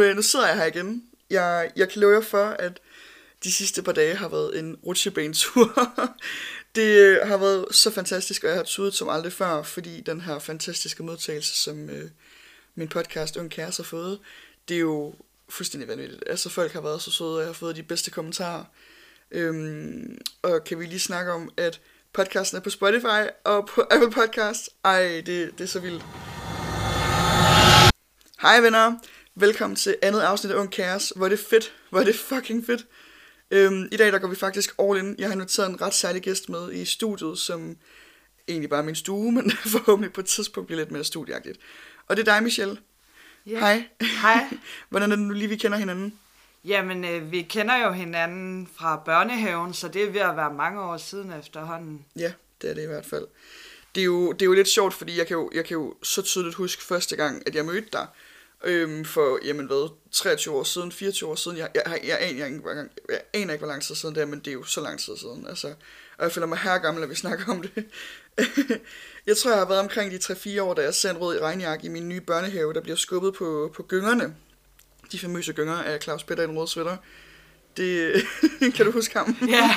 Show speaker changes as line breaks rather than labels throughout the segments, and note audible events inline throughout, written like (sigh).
nu, øh, nu sidder jeg her igen. Jeg, jeg kan love jer for, at de sidste par dage har været en rutsjebanetur. (laughs) det øh, har været så fantastisk, og jeg har tudet som aldrig før, fordi den her fantastiske modtagelse, som øh, min podcast Ung Kæres har fået, det er jo fuldstændig vanvittigt. Altså folk har været så søde, og jeg har fået de bedste kommentarer. Øhm, og kan vi lige snakke om, at podcasten er på Spotify og på (laughs) Apple Podcast. Ej, det, det er så vildt. Hej venner, velkommen til andet afsnit af Ung Kaos. Hvor er det fedt, hvor er det fucking fedt. Øhm, I dag der går vi faktisk all in. Jeg har inviteret en ret særlig gæst med i studiet, som egentlig bare er min stue, men (laughs) forhåbentlig på et tidspunkt bliver lidt mere studieagtigt. Og det er dig, Michelle.
Ja.
Hej.
Hej. (laughs)
Hvordan er det nu lige, vi kender hinanden?
Jamen, øh, vi kender jo hinanden fra børnehaven, så det er ved at være mange år siden efterhånden.
Ja, det er det i hvert fald. Det er jo, det er jo lidt sjovt, fordi jeg kan jo, jeg kan jo så tydeligt huske første gang, at jeg mødte dig. Øhm, for, jamen hvad, 23 år siden, 24 år siden. Jeg, jeg, jeg, jeg, aner, jeg, ikke, hvor jeg aner ikke, hvor lang tid siden det er, men det er jo så lang tid siden. Altså, og jeg føler mig her gammel, når vi snakker om det. (laughs) jeg tror, jeg har været omkring de 3-4 år, da jeg ser en rød regnjakke i min nye børnehave, der bliver skubbet på, på gyngerne. De famøse gynger af Claus Peter i den røde sweater. Det, (laughs) kan du huske ham?
Ja,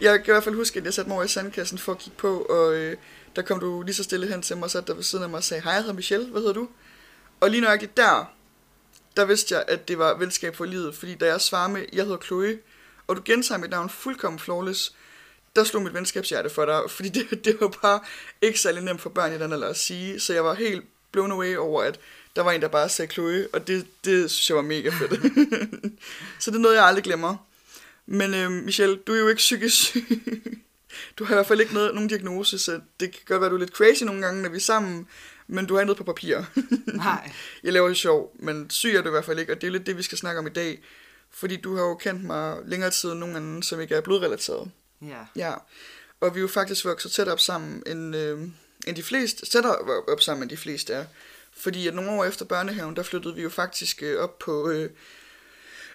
(laughs)
Jeg kan i hvert fald huske, at jeg satte mig over i sandkassen for at kigge på, og øh, der kom du lige så stille hen til mig og satte dig ved siden af mig og sagde, hej, jeg hedder Michelle, hvad hedder du? Og lige nøjagtigt der, der vidste jeg, at det var venskab for livet, fordi da jeg svarede med, jeg hedder Chloe, og du gentager mit navn fuldkommen flawless, der slog mit venskabshjerte for dig, fordi det, (laughs) det var bare ikke særlig nemt for børn i den alder at sige, så jeg var helt blown away over, at der var en, der bare sagde Chloe, og det, det synes jeg var mega fedt. (laughs) så det er noget, jeg aldrig glemmer. Men øh, Michelle, du er jo ikke psykisk syg. (laughs) Du har i hvert fald ikke noget, nogen diagnose, så det kan godt være, du er lidt crazy nogle gange, når vi er sammen, men du har noget på papir. (laughs)
nej.
Jeg laver det sjov, men syg er du i hvert fald ikke, og det er lidt det, vi skal snakke om i dag. Fordi du har jo kendt mig længere tid end nogen anden, som ikke er blodrelateret.
Ja.
Ja, og vi er jo faktisk vokset tæt op sammen, end, øh, end de fleste, tættere op sammen, end de fleste er. Fordi at nogle år efter børnehaven, der flyttede vi jo faktisk øh, op på, øh,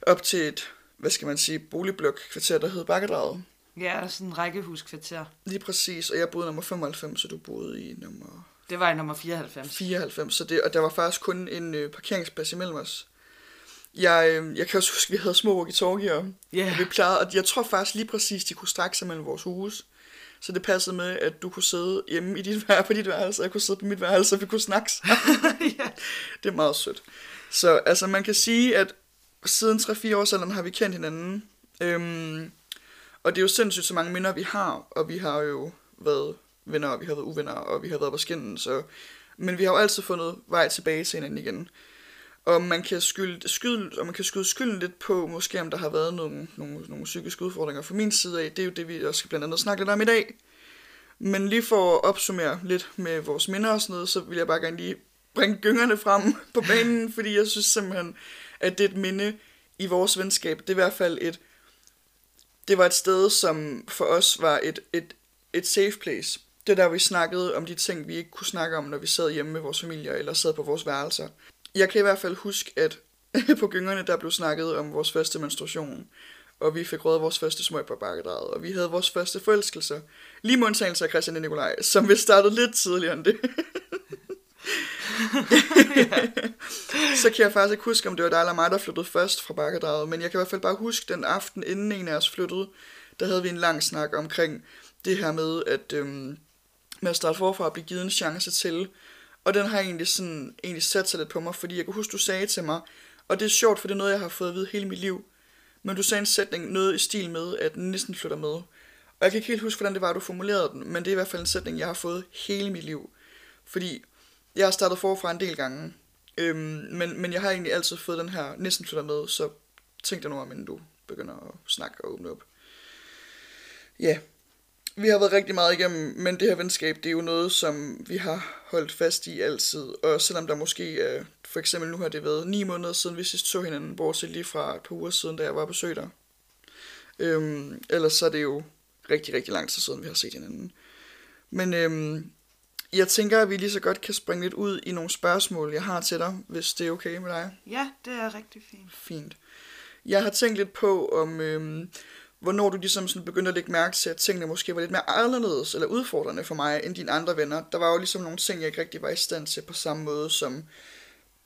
op til et, hvad skal man sige, boligblok-kvarter, der hed Bakkedraget.
Ja, sådan en rækkehuskvarter.
Lige præcis, og jeg boede nummer 95, og du boede i nummer
Det var i nummer 94.
94, så det, og der var faktisk kun en øh, parkeringsplads imellem os. Jeg, øh, jeg kan også huske, at vi havde små walkie-talkier,
Ja,
og vi plejede, og jeg tror faktisk lige præcis, de kunne strække sig mellem vores hus. Så det passede med, at du kunne sidde hjemme i dit, (laughs) vær- på dit værelse, og jeg kunne sidde på mit værelse, og vi kunne snakke sammen. (laughs)
ja.
Det er meget sødt. Så altså, man kan sige, at siden 3-4 års alderen har vi kendt hinanden. Øhm, og det er jo sindssygt så mange minder, vi har. Og vi har jo været venner, og vi har været uvenner, og vi har været på skinden, Så... Men vi har jo altid fundet vej tilbage til hinanden igen. Og man kan skylde, skyde, og man kan skyde skylden lidt på, måske om der har været nogle, nogle, nogle psykiske udfordringer fra min side af. Det er jo det, vi også skal blandt andet snakke lidt om i dag. Men lige for at opsummere lidt med vores minder og sådan noget, så vil jeg bare gerne lige bringe gyngerne frem på banen, fordi jeg synes simpelthen, at det er et minde i vores venskab. Det er i hvert fald et, det var et sted, som for os var et, et, et safe place. Det er der, vi snakkede om de ting, vi ikke kunne snakke om, når vi sad hjemme med vores familier, eller sad på vores værelser. Jeg kan i hvert fald huske, at (laughs) på gyngerne, der blev snakket om vores første menstruation, og vi fik røget vores første smøg på bakkedraget, og vi havde vores første forelskelser. Lige med undtagelse af Christian og Nikolaj, som vi startede lidt tidligere end det. (laughs) (laughs) så kan jeg faktisk ikke huske, om det var dig eller mig, der flyttede først fra bakkedraget, men jeg kan i hvert fald bare huske den aften, inden en af os flyttede, der havde vi en lang snak omkring det her med, at øhm, med at starte forfra og blive givet en chance til. Og den har egentlig, sådan, egentlig sat sig lidt på mig, fordi jeg kan huske, du sagde til mig, og det er sjovt, for det er noget, jeg har fået at vide hele mit liv, men du sagde en sætning, noget i stil med, at næsten flytter med. Og jeg kan ikke helt huske, hvordan det var, du formulerede den, men det er i hvert fald en sætning, jeg har fået hele mit liv. Fordi jeg har startet forfra en del gange, øhm, men, men jeg har egentlig altid fået den her næsten flytter med, så tænk dig nu om, inden du begynder at snakke og åbne op. Ja, vi har været rigtig meget igennem, men det her venskab, det er jo noget, som vi har holdt fast i altid. Og selvom der måske er, for eksempel nu har det været ni måneder siden, vi sidst så hinanden, bortset lige fra et par uger siden, da jeg var på besøg dig. Øhm, ellers så er det jo rigtig, rigtig lang tid siden, vi har set hinanden. Men øhm, jeg tænker, at vi lige så godt kan springe lidt ud i nogle spørgsmål, jeg har til dig, hvis det er okay med dig.
ja, det er rigtig fint.
Fint. Jeg har tænkt lidt på, om øhm, hvornår du ligesom sådan begyndte at lægge mærke til, at tingene måske var lidt mere anderledes eller udfordrende for mig end dine andre venner. Der var jo ligesom nogle ting, jeg ikke rigtig var i stand til på samme måde, som,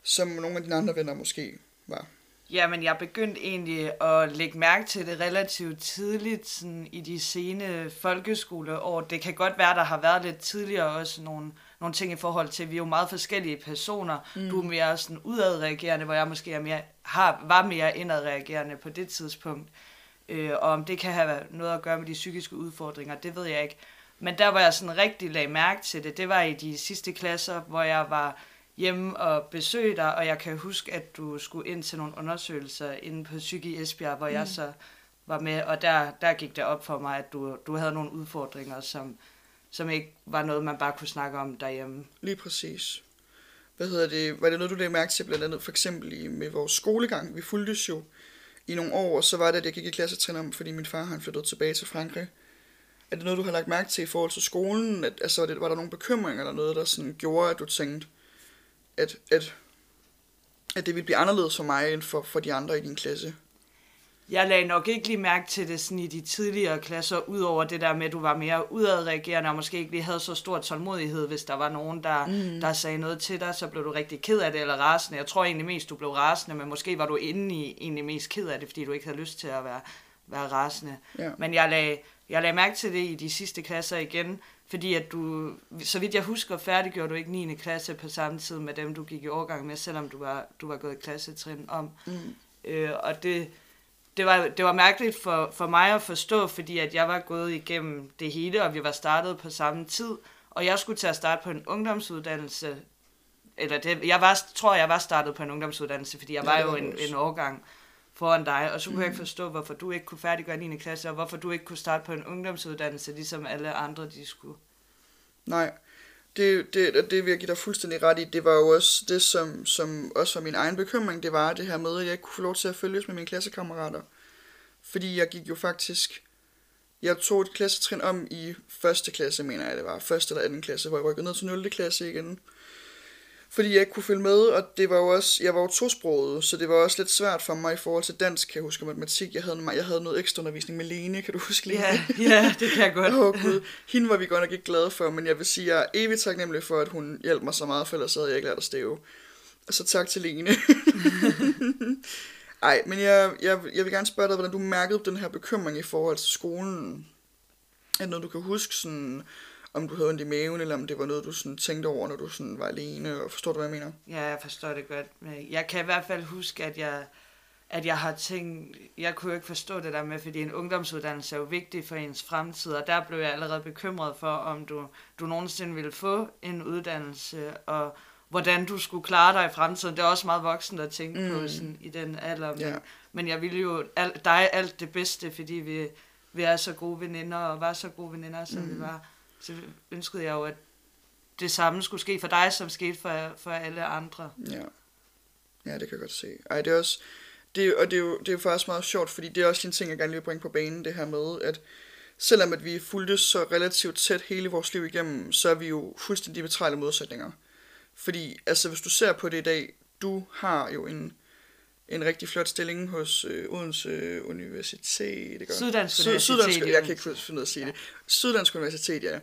som nogle af dine andre venner måske var.
Jamen, jeg begyndte egentlig at lægge mærke til det relativt tidligt sådan i de sene folkeskoleår. Det kan godt være, der har været lidt tidligere også nogle, nogle ting i forhold til, vi er jo meget forskellige personer. Mm. Du er mere sådan udadreagerende, hvor jeg måske er mere, har, var mere indadreagerende på det tidspunkt. Øh, og om det kan have noget at gøre med de psykiske udfordringer, det ved jeg ikke. Men der, hvor jeg sådan rigtig lagde mærke til det, det var i de sidste klasser, hvor jeg var hjemme og besøge dig, og jeg kan huske, at du skulle ind til nogle undersøgelser inde på Psyki Esbjerg, hvor mm. jeg så var med, og der, der gik det op for mig, at du, du havde nogle udfordringer, som, som ikke var noget, man bare kunne snakke om derhjemme.
Lige præcis. Hvad hedder det? Var det noget, du lagde mærke til blandt andet for eksempel i, med vores skolegang? Vi fulgtes jo i nogle år, og så var det, at jeg gik i klassetrin om, fordi min far han flyttede tilbage til Frankrig. Er det noget, du har lagt mærke til i forhold til skolen? At, altså, var, det, var der nogle bekymringer eller noget, der sådan gjorde, at du tænkte, at, at, at det ville blive anderledes for mig end for, for de andre i din klasse?
Jeg lagde nok ikke lige mærke til det sådan i de tidligere klasser, udover det der med, at du var mere udadreagerende, og måske ikke lige havde så stor tålmodighed, hvis der var nogen, der, mm. der sagde noget til dig, så blev du rigtig ked af det, eller rasende. Jeg tror egentlig mest, du blev rasende, men måske var du inde i egentlig mest ked af det, fordi du ikke havde lyst til at være, være rasende. Ja. Men jeg lagde, jeg lagde mærke til det i de sidste klasser igen, fordi at du, så vidt jeg husker, færdiggjorde du ikke 9. klasse på samme tid med dem, du gik i overgang med, selvom du var, du var gået i klassetrin om. Mm. Øh, og det, det, var, det var mærkeligt for, for mig at forstå, fordi at jeg var gået igennem det hele, og vi var startet på samme tid, og jeg skulle til at starte på en ungdomsuddannelse, eller det, jeg var, tror, jeg var startet på en ungdomsuddannelse, fordi jeg ja, var jo en, en årgang foran dig, og så kunne mm. jeg ikke forstå, hvorfor du ikke kunne færdiggøre 9. klasse, og hvorfor du ikke kunne starte på en ungdomsuddannelse, ligesom alle andre, de skulle.
Nej, det, det, det jeg give dig fuldstændig ret i. Det var jo også det, som, som også var min egen bekymring, det var det her med, at jeg ikke kunne få lov til at følges med mine klassekammerater. Fordi jeg gik jo faktisk, jeg tog et klassetrin om i første klasse, mener jeg det var, første eller anden klasse, hvor jeg rykkede ned til 0. klasse igen fordi jeg ikke kunne følge med, og det var jo også, jeg var jo tosproget, så det var også lidt svært for mig i forhold til dansk, kan jeg huske, matematik. Jeg havde, jeg havde noget ekstra undervisning med Lene, kan du huske Lene?
Ja, ja det kan jeg godt.
Åh oh, gud, hende var vi godt nok ikke glade for, men jeg vil sige, jeg er evigt taknemmelig for, at hun hjalp mig så meget, for ellers havde jeg ikke lært at stave. Så tak til Lene. (laughs) Ej, men jeg, jeg, jeg vil gerne spørge dig, hvordan du mærkede den her bekymring i forhold til skolen. Er det noget, du kan huske sådan om du havde ondt i maven, eller om det var noget, du sådan tænkte over, når du sådan var alene, og forstår du, hvad jeg mener?
Ja, jeg forstår det godt. Jeg kan i hvert fald huske, at jeg, at jeg har tænkt, jeg kunne ikke forstå det der med, fordi en ungdomsuddannelse er jo vigtig for ens fremtid, og der blev jeg allerede bekymret for, om du, du nogensinde ville få en uddannelse, og hvordan du skulle klare dig i fremtiden. Det er også meget voksen at tænke mm. på sådan, i den alder, men, ja. men jeg ville jo al, dig alt det bedste, fordi vi, vi er så gode veninder, og var så gode veninder, som mm. vi var så ønskede jeg jo, at det samme skulle ske for dig, som skete for, for alle andre.
Ja. ja, det kan jeg godt se. Ej, det er også, det, og det er, jo, det er jo faktisk meget sjovt, fordi det er også en ting, jeg gerne vil bringe på banen, det her med, at selvom at vi fulgte så relativt tæt hele vores liv igennem, så er vi jo fuldstændig betragtelige modsætninger. Fordi, altså hvis du ser på det i dag, du har jo en en rigtig flot stilling hos øh, Odense Universitet. Det
gør. Syddansk Universitet. Syddansk,
jeg kan ikke finde ud at sige ja. det. Syddansk Universitet, ja.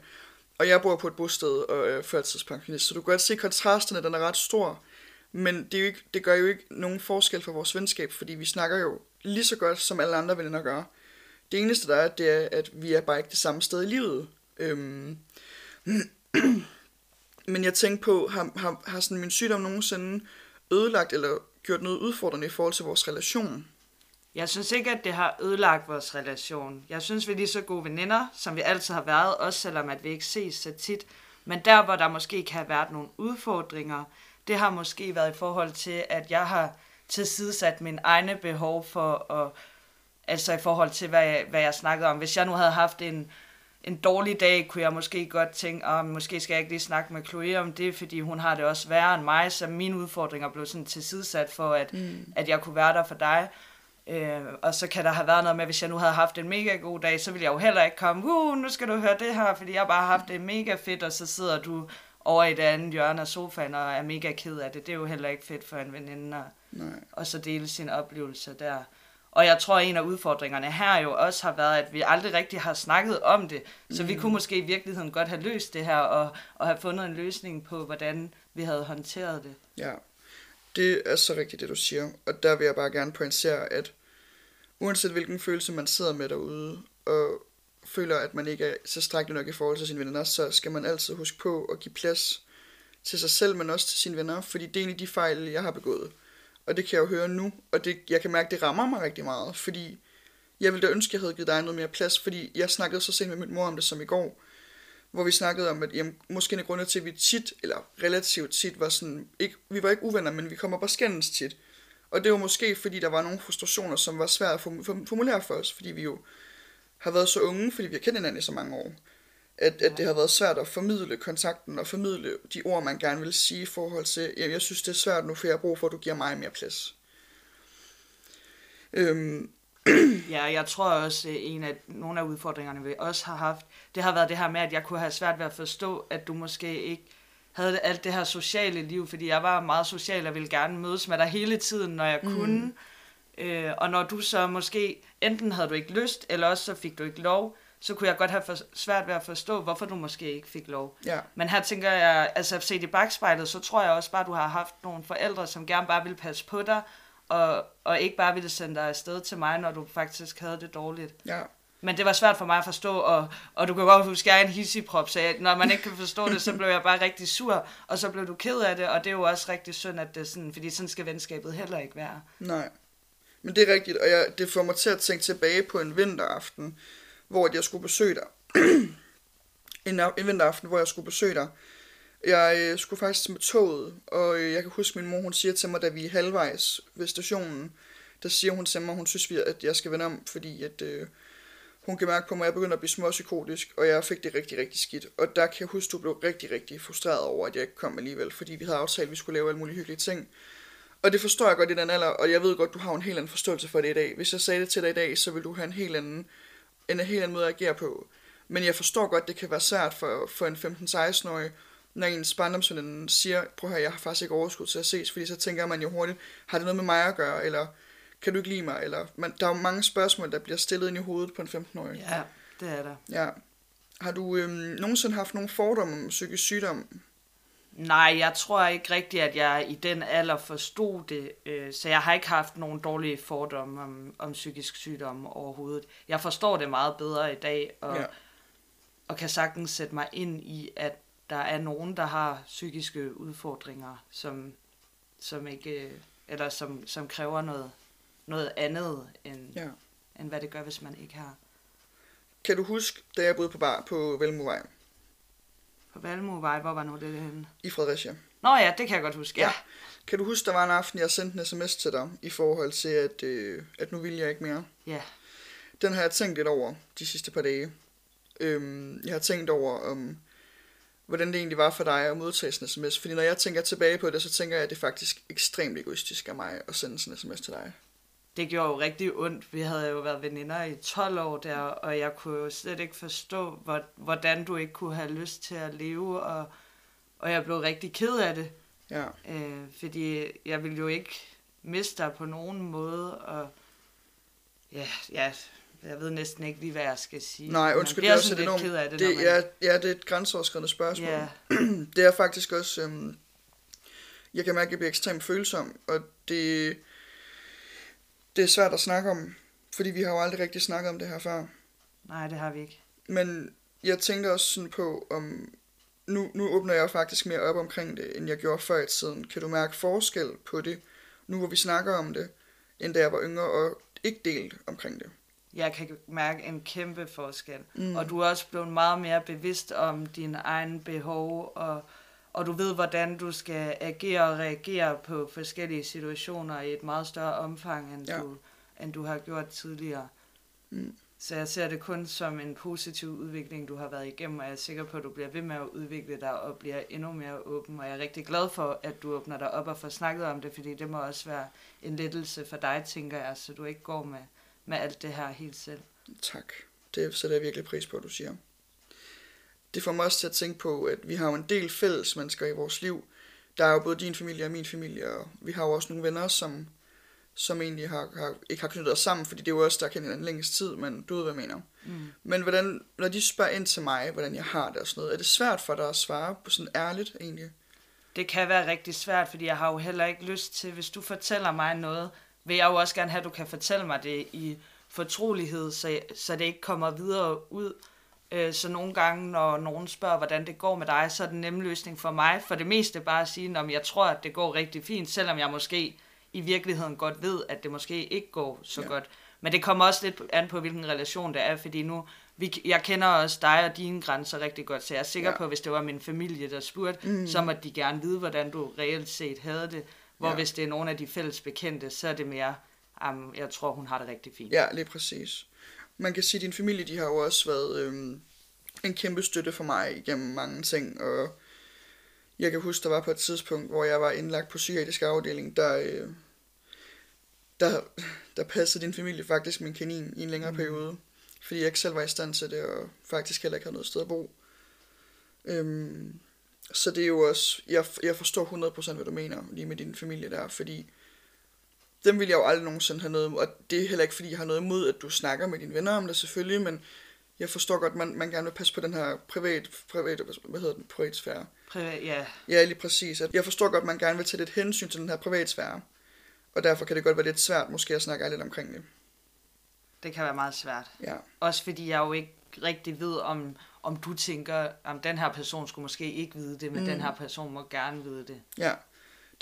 Og jeg bor på et bosted og er førtidspensionist, så du kan godt se, kontrasterne den er ret stor. Men det, er jo ikke, det gør jo ikke nogen forskel for vores venskab, fordi vi snakker jo lige så godt, som alle andre veninder gør. Det eneste, der er, det er, at vi er bare ikke det samme sted i livet. Øhm. (clears throat) Men jeg tænker på, har, har, har sådan min sygdom nogensinde ødelagt eller gjort noget udfordrende i forhold til vores relation?
Jeg synes ikke, at det har ødelagt vores relation. Jeg synes, vi er lige så gode veninder, som vi altid har været, også selvom at vi ikke ses så tit. Men der, hvor der måske kan have været nogle udfordringer, det har måske været i forhold til, at jeg har tilsidesat min egne behov for at, altså i forhold til, hvad jeg, hvad jeg snakkede om. Hvis jeg nu havde haft en, en dårlig dag, kunne jeg måske godt tænke, at oh, måske skal jeg ikke lige snakke med Chloe om det, fordi hun har det også værre end mig, så mine udfordringer blev sådan tilsidesat for, at, mm. at jeg kunne være der for dig. Øh, og så kan der have været noget med, hvis jeg nu havde haft en mega god dag, så ville jeg jo heller ikke komme, uh, nu skal du høre det her, fordi jeg bare har haft det mega fedt, og så sidder du over i det andet hjørne af sofaen og er mega ked af det. Det er jo heller ikke fedt for en veninde at, og så dele sine oplevelser der. Og jeg tror, at en af udfordringerne her jo også har været, at vi aldrig rigtig har snakket om det. Så mm. vi kunne måske i virkeligheden godt have løst det her, og, og have fundet en løsning på, hvordan vi havde håndteret det.
Ja, det er så rigtigt, det du siger. Og der vil jeg bare gerne pointere, at uanset hvilken følelse man sidder med derude, og føler, at man ikke er så strækkelig nok i forhold til sine venner, så skal man altid huske på at give plads til sig selv, men også til sine venner, fordi det er en af de fejl, jeg har begået. Og det kan jeg jo høre nu, og det, jeg kan mærke, at det rammer mig rigtig meget, fordi jeg ville da ønske, at jeg havde givet dig noget mere plads, fordi jeg snakkede så sent med min mor om det som i går, hvor vi snakkede om, at jamen, måske en af grunde til, at vi tit, eller relativt tit, var sådan, ikke, vi var ikke uvenner, men vi kommer på skændes tit. Og det var måske, fordi der var nogle frustrationer, som var svært at formulere for os, fordi vi jo har været så unge, fordi vi har kendt hinanden i så mange år, at, at det har været svært at formidle kontakten og formidle de ord, man gerne vil sige i forhold til, jamen, jeg synes, det er svært nu, for jeg har brug for, at du giver mig mere plads.
Øhm. ja, jeg tror også, at en af nogle af udfordringerne, vi også har haft, det har været det her med, at jeg kunne have svært ved at forstå, at du måske ikke havde alt det her sociale liv, fordi jeg var meget social og ville gerne mødes med dig hele tiden, når jeg mm. kunne. Øh, og når du så måske, enten havde du ikke lyst, eller også så fik du ikke lov, så kunne jeg godt have for, svært ved at forstå, hvorfor du måske ikke fik lov.
Ja.
Men her tænker jeg, altså set i bagspejlet, så tror jeg også bare, at du har haft nogle forældre, som gerne bare ville passe på dig, og, og ikke bare ville sende dig afsted til mig, når du faktisk havde det dårligt.
Ja.
Men det var svært for mig at forstå, og, og du kan godt huske, at jeg er en hissigprop, så jeg, når man ikke kan forstå det, så blev jeg bare rigtig sur, og så blev du ked af det, og det er jo også rigtig synd, at det er sådan, fordi sådan skal venskabet heller ikke være.
Nej, men det er rigtigt, og jeg, det får mig til at tænke tilbage på en vinteraften, hvor jeg skulle besøge dig. (clears throat) en, en vinteraften, hvor jeg skulle besøge dig. Jeg øh, skulle faktisk med toget, og øh, jeg kan huske, min mor hun siger til mig, da vi er halvvejs ved stationen, der siger hun til mig, hun synes, at jeg skal vende om, fordi at, øh, hun kan mærke på mig, at jeg begynder at blive småpsykotisk, og jeg fik det rigtig, rigtig skidt. Og der kan jeg huske, at du blev rigtig, rigtig frustreret over, at jeg ikke kom alligevel, fordi vi havde aftalt, at vi skulle lave alle mulige hyggelige ting. Og det forstår jeg godt i den alder, og jeg ved godt, du har en helt anden forståelse for det i dag. Hvis jeg sagde det til dig i dag, så vil du have en helt anden en helt anden måde at agere på. Men jeg forstår godt, det kan være svært for, for en 15-16-årig, når ens barndomsveninde siger, prøv høre, jeg har faktisk ikke overskud til at ses, fordi så tænker man jo hurtigt, har det noget med mig at gøre, eller kan du ikke lide mig, eller man, der er jo mange spørgsmål, der bliver stillet ind i hovedet på en 15-årig.
Ja, det er der.
Ja. Har du øhm, nogensinde haft nogle fordomme om psykisk sygdom?
Nej, jeg tror ikke rigtigt, at jeg i den alder forstod det, øh, så jeg har ikke haft nogen dårlige fordomme om, om psykisk sygdom overhovedet. Jeg forstår det meget bedre i dag, og, ja. og kan sagtens sætte mig ind i, at der er nogen, der har psykiske udfordringer, som, som ikke, eller som, som kræver noget, noget andet, end, ja. end hvad det gør, hvis man ikke har.
Kan du huske, da jeg boede på bar på Velmovej?
På Valmovej, hvor var nu det henne?
I Fredericia.
Nå ja, det kan jeg godt huske, ja. ja.
Kan du huske, der var en aften, jeg sendte en sms til dig, i forhold til, at, øh, at nu vil jeg ikke mere?
Ja.
Den har jeg tænkt lidt over de sidste par dage. Øhm, jeg har tænkt over, om, hvordan det egentlig var for dig at modtage sådan en sms. Fordi når jeg tænker tilbage på det, så tænker jeg, at det er faktisk ekstremt egoistisk af mig at sende sådan en sms til dig
det gjorde jo rigtig ondt. Vi havde jo været veninder i 12 år der, og jeg kunne jo slet ikke forstå, hvordan du ikke kunne have lyst til at leve, og, og jeg blev rigtig ked af det.
Ja.
Øh, fordi jeg ville jo ikke miste dig på nogen måde, og ja, ja, jeg ved næsten ikke lige, hvad jeg skal sige.
Nej, undskyld, det er også enormt, ked af det, det man... ja, ja, det er et grænseoverskridende spørgsmål. Ja. (clears throat) det er faktisk også, øhm, jeg kan mærke, at jeg bliver ekstremt følsom, og det, det er svært at snakke om, fordi vi har jo aldrig rigtig snakket om det her før.
Nej, det har vi ikke.
Men jeg tænkte også sådan på, om nu, nu åbner jeg faktisk mere op omkring det, end jeg gjorde før i tiden. Kan du mærke forskel på det, nu hvor vi snakker om det, end da jeg var yngre og ikke delt omkring det?
Jeg kan mærke en kæmpe forskel. Mm. Og du er også blevet meget mere bevidst om dine egne behov og og du ved, hvordan du skal agere og reagere på forskellige situationer i et meget større omfang, end, ja. du, end du har gjort tidligere. Mm. Så jeg ser det kun som en positiv udvikling, du har været igennem, og jeg er sikker på, at du bliver ved med at udvikle dig og bliver endnu mere åben. Og jeg er rigtig glad for, at du åbner dig op og får snakket om det, fordi det må også være en lettelse for dig, tænker jeg, så du ikke går med, med alt det her helt selv.
Tak. Det sætter jeg virkelig pris på, at du siger det får mig også til at tænke på, at vi har jo en del fælles mennesker i vores liv. Der er jo både din familie og min familie, og vi har jo også nogle venner, som, som egentlig har, har, ikke har knyttet os sammen, fordi det er jo også der kendt hinanden længst tid, men du ved, hvad jeg mener.
Mm.
Men hvordan, når de spørger ind til mig, hvordan jeg har det og sådan noget, er det svært for dig at svare på sådan ærligt egentlig?
Det kan være rigtig svært, fordi jeg har jo heller ikke lyst til, hvis du fortæller mig noget, vil jeg jo også gerne have, at du kan fortælle mig det i fortrolighed, så, så det ikke kommer videre ud. Øh, Så nogle gange, når nogen spørger, hvordan det går med dig, så er den nemme løsning for mig, for det meste bare at sige, at jeg tror, at det går rigtig fint, selvom jeg måske i virkeligheden godt ved, at det måske ikke går så
Ja.
godt. Men det kommer også lidt an på, hvilken relation det er, fordi nu, vi, jeg kender også dig og dine grænser rigtig godt, så jeg er sikker
Ja.
på, at hvis det var min familie, der spurgte, mm. så måtte de gerne vide, hvordan du reelt set havde det. Hvor
Ja.
hvis det er nogle af de fælles bekendte, så er det mere, um, jeg tror, hun har det rigtig fint.
Ja, lige præcis. Man kan sige, at din familie, de har jo også været øhm, en kæmpe støtte for mig igennem mange ting, og jeg kan huske, der var på et tidspunkt, hvor jeg var indlagt på psykiatrisk afdeling, der, øh, der, der passede din familie faktisk min kanin i en længere mm. periode, fordi jeg ikke selv var i stand til det, og faktisk heller ikke havde noget sted at bo. Øhm, så det er jo også, jeg, jeg forstår 100% hvad du mener lige med din familie der, fordi dem vil jeg jo aldrig nogensinde have noget og det er heller ikke fordi jeg har noget imod, at du snakker med dine venner om det selvfølgelig, men jeg forstår godt, man, man gerne vil passe på den her privat, privat hvad hedder den, privatsfære.
Privat, ja,
Ja, lige præcis. At jeg forstår godt, man gerne vil tage lidt hensyn til den her privatsfære. Og derfor kan det godt være lidt svært måske at snakke lidt omkring det.
det kan være meget svært.
Ja,
Også fordi jeg jo ikke rigtig ved, om, om du tænker, om den her person skulle måske ikke vide det, men
mm.
den her person må gerne vide det.
ja.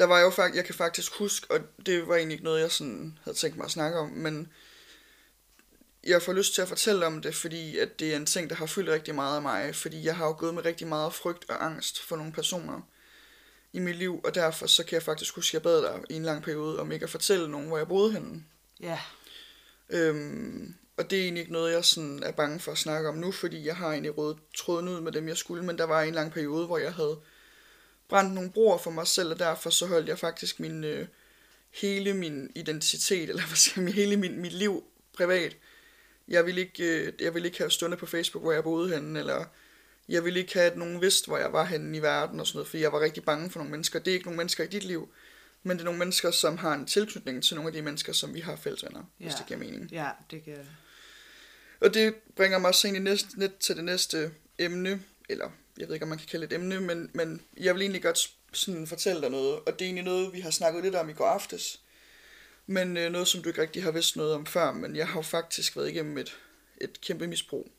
Der var jo faktisk, jeg kan faktisk huske, og det var egentlig ikke noget, jeg sådan havde tænkt mig at snakke om, men jeg får lyst til at fortælle om det, fordi at det er en ting, der har fyldt rigtig meget af mig, fordi jeg har jo gået med rigtig meget frygt og angst for nogle personer i mit liv, og derfor så kan jeg faktisk huske, at jeg bad dig i en lang periode om ikke at fortælle nogen, hvor jeg boede henne.
Ja,
Øhm, og det er egentlig ikke noget, jeg sådan er bange for at snakke om nu, fordi jeg har egentlig rådet tråden ud med dem, jeg skulle, men der var en lang periode, hvor jeg havde brændt nogle broer for mig selv, og derfor så holdt jeg faktisk min, øh, hele min identitet, eller (laughs) hvad skal jeg, hele min, mit liv privat. Jeg ville ikke, øh, jeg ville ikke have stundet på Facebook, hvor jeg boede henne, eller jeg ville ikke have, at nogen vidste, hvor jeg var henne i verden og sådan noget, fordi jeg var rigtig bange for nogle mennesker. Det er ikke nogle mennesker i dit liv, men det er nogle mennesker, som har en tilknytning til nogle af de mennesker, som vi har fælles venner, ja. hvis det giver mening.
ja, det kan
Og det bringer mig så egentlig næste, net til det næste emne, eller jeg ved ikke, om man kan kalde det et emne, men, men jeg vil egentlig godt sådan fortælle dig noget, og det er egentlig noget, vi har snakket lidt om i går aftes, men øh, noget, som du ikke rigtig har vidst noget om før, men jeg har jo faktisk været igennem et, et kæmpe misbrug.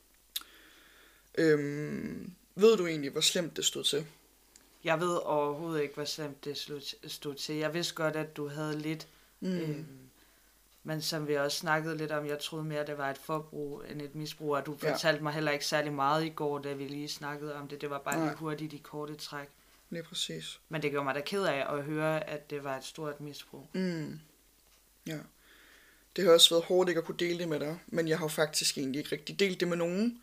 Øhm, ved du egentlig, hvor slemt det stod til?
Jeg ved overhovedet ikke, hvor slemt det stod, til. Jeg vidste godt, at du havde lidt,
mm.
øhm, men som vi også snakkede lidt om, jeg troede mere, det var et forbrug end et misbrug, og du
Ja.
fortalte mig heller ikke særlig meget i går, da vi lige snakkede om det. Det var bare
Nej.
lige hurtigt i korte træk.
Lige præcis.
Men det gjorde mig da ked af at høre, at det var et stort misbrug.
Mm. Ja. Det har også været hårdt ikke at kunne dele det med dig, men jeg har faktisk egentlig ikke rigtig delt det med nogen.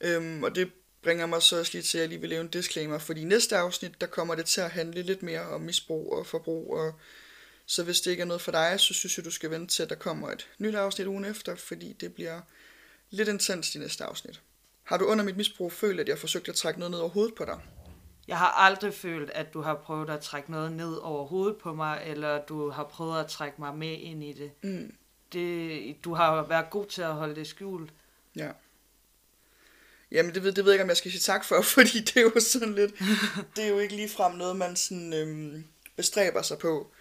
Øhm, og det bringer mig så også lige til, at jeg lige vil lave en disclaimer, fordi i næste afsnit, der kommer det til at handle lidt mere om misbrug og forbrug, og så hvis det ikke er noget for dig, så synes jeg, du skal vente til, at der kommer et nyt afsnit ugen efter, fordi det bliver lidt intens i næste afsnit. Har du under mit misbrug følt, at jeg forsøgte at trække noget ned over hovedet på dig?
Jeg har aldrig følt, at du har prøvet at trække noget ned over hovedet på mig, eller du har prøvet at trække mig med ind i det.
Mm.
det du har været god til at holde det skjult.
Ja. Jamen, det ved, det ved jeg ikke, om jeg skal sige tak for, (laughs) fordi det er jo sådan lidt, (laughs) det er jo ikke ligefrem noget, man sådan, øhm, bestræber sig på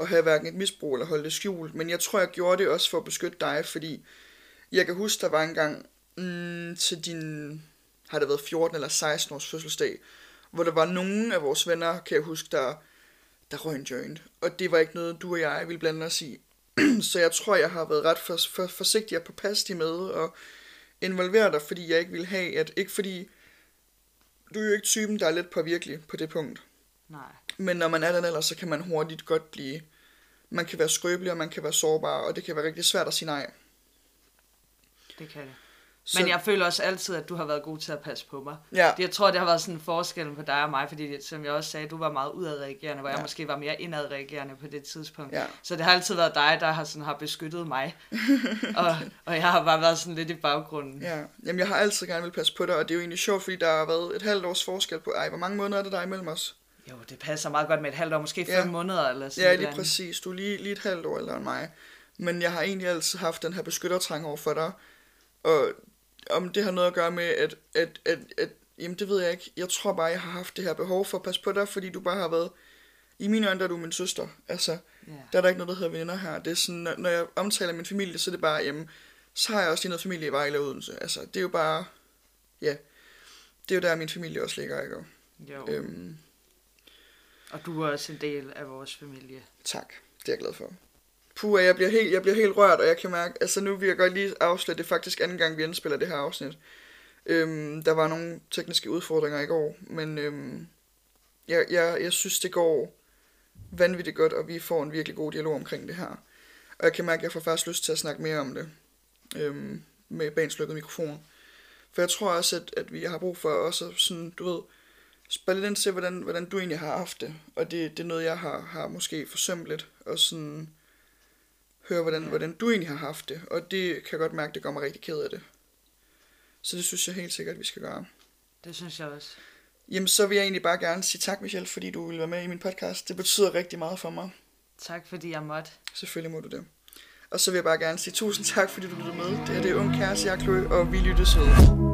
at have hverken et misbrug eller holde det skjult. Men jeg tror, jeg gjorde det også for at beskytte dig, fordi jeg kan huske, der var en gang mm, til din, har det været 14 eller 16 års fødselsdag, hvor der var nogen af vores venner, kan jeg huske, der, der røg en joint. Og det var ikke noget, du og jeg ville blande os i. (clears throat) Så jeg tror, jeg har været ret for, for, forsigtig og påpasselig med, og involvere dig, fordi jeg ikke vil have, at ikke fordi, du er jo ikke typen, der er lidt påvirkelig på det punkt.
Nej.
Men når man er den alder, så kan man hurtigt godt blive, man kan være skrøbelig, og man kan være sårbar, og det kan være rigtig svært at sige nej.
Det kan det.
Så,
Men jeg føler også altid, at du har været god til at passe på mig.
ja,
Jeg tror, det har været sådan en forskel på dig og mig, fordi som jeg også sagde, du var meget udadreagerende, hvor. Ja. jeg måske var mere indadreagerende på det tidspunkt.
ja,
Så det har altid været dig, der har, sådan, har beskyttet mig. (laughs) og, og jeg har bare været sådan lidt i baggrunden.
ja. Jamen, jeg har altid gerne vil passe på dig, og det er jo egentlig sjovt, fordi der har været et halvt års forskel på, ej, hvor mange måneder er det der imellem os?
Jo, det passer meget godt med et halvt år, måske fem
Ja.
måneder eller sådan
Ja,
et
lige
eller andet.
præcis. Du er lige, lige et halvt år ældre end mig. Men jeg har egentlig altid haft den her beskyttertrang over for dig. Og om det har noget at gøre med, at, at, at, at jamen det ved jeg ikke. Jeg tror bare, jeg har haft det her behov for at passe på dig, fordi du bare har været, i mine øjne, der er du min søster. Altså,
Ja.
der er der ikke noget, der hedder veninder her. Det er sådan, når- jeg omtaler min familie, så er det bare, jamen, så har jeg også lige noget familie i Vejle og Odense. Altså, det er jo bare, ja, det er jo der, min familie også ligger, ikke?
Jo.
øhm,
og du er også en del af vores familie.
Tak, det er jeg glad for. Puh, jeg bliver, helt, jeg bliver helt rørt, og jeg kan mærke, altså nu vil jeg godt lige afsløre, det er faktisk anden gang, vi indspiller det her afsnit. Øhm, der var nogle tekniske udfordringer i går, men øhm, jeg, jeg, jeg synes, det går vanvittigt godt, og vi får en virkelig god dialog omkring det her. Og jeg kan mærke, at jeg får faktisk lyst til at snakke mere om det øhm, med bag en mikrofon. For jeg tror også, at, at vi har brug for også sådan, du ved, spørge lidt ind til, hvordan, hvordan du egentlig har haft det. Og det, det er noget, jeg har, har måske forsømt lidt. Og sådan høre, hvordan, hvordan du egentlig har haft det. Og det kan jeg godt mærke, det gør mig rigtig ked af det. Så det synes jeg helt sikkert, vi skal gøre.
Det synes jeg også.
Jamen, så vil jeg egentlig bare gerne sige tak, Michelle, fordi du vil være med i min podcast. Det betyder rigtig meget for mig.
Tak fordi jeg måtte.
Selvfølgelig må du det. Og så vil jeg bare gerne sige tusind tak, fordi du lyttede med. Det her det er Ung Kæreste, jeg er Chloe, og vi lyttes ved.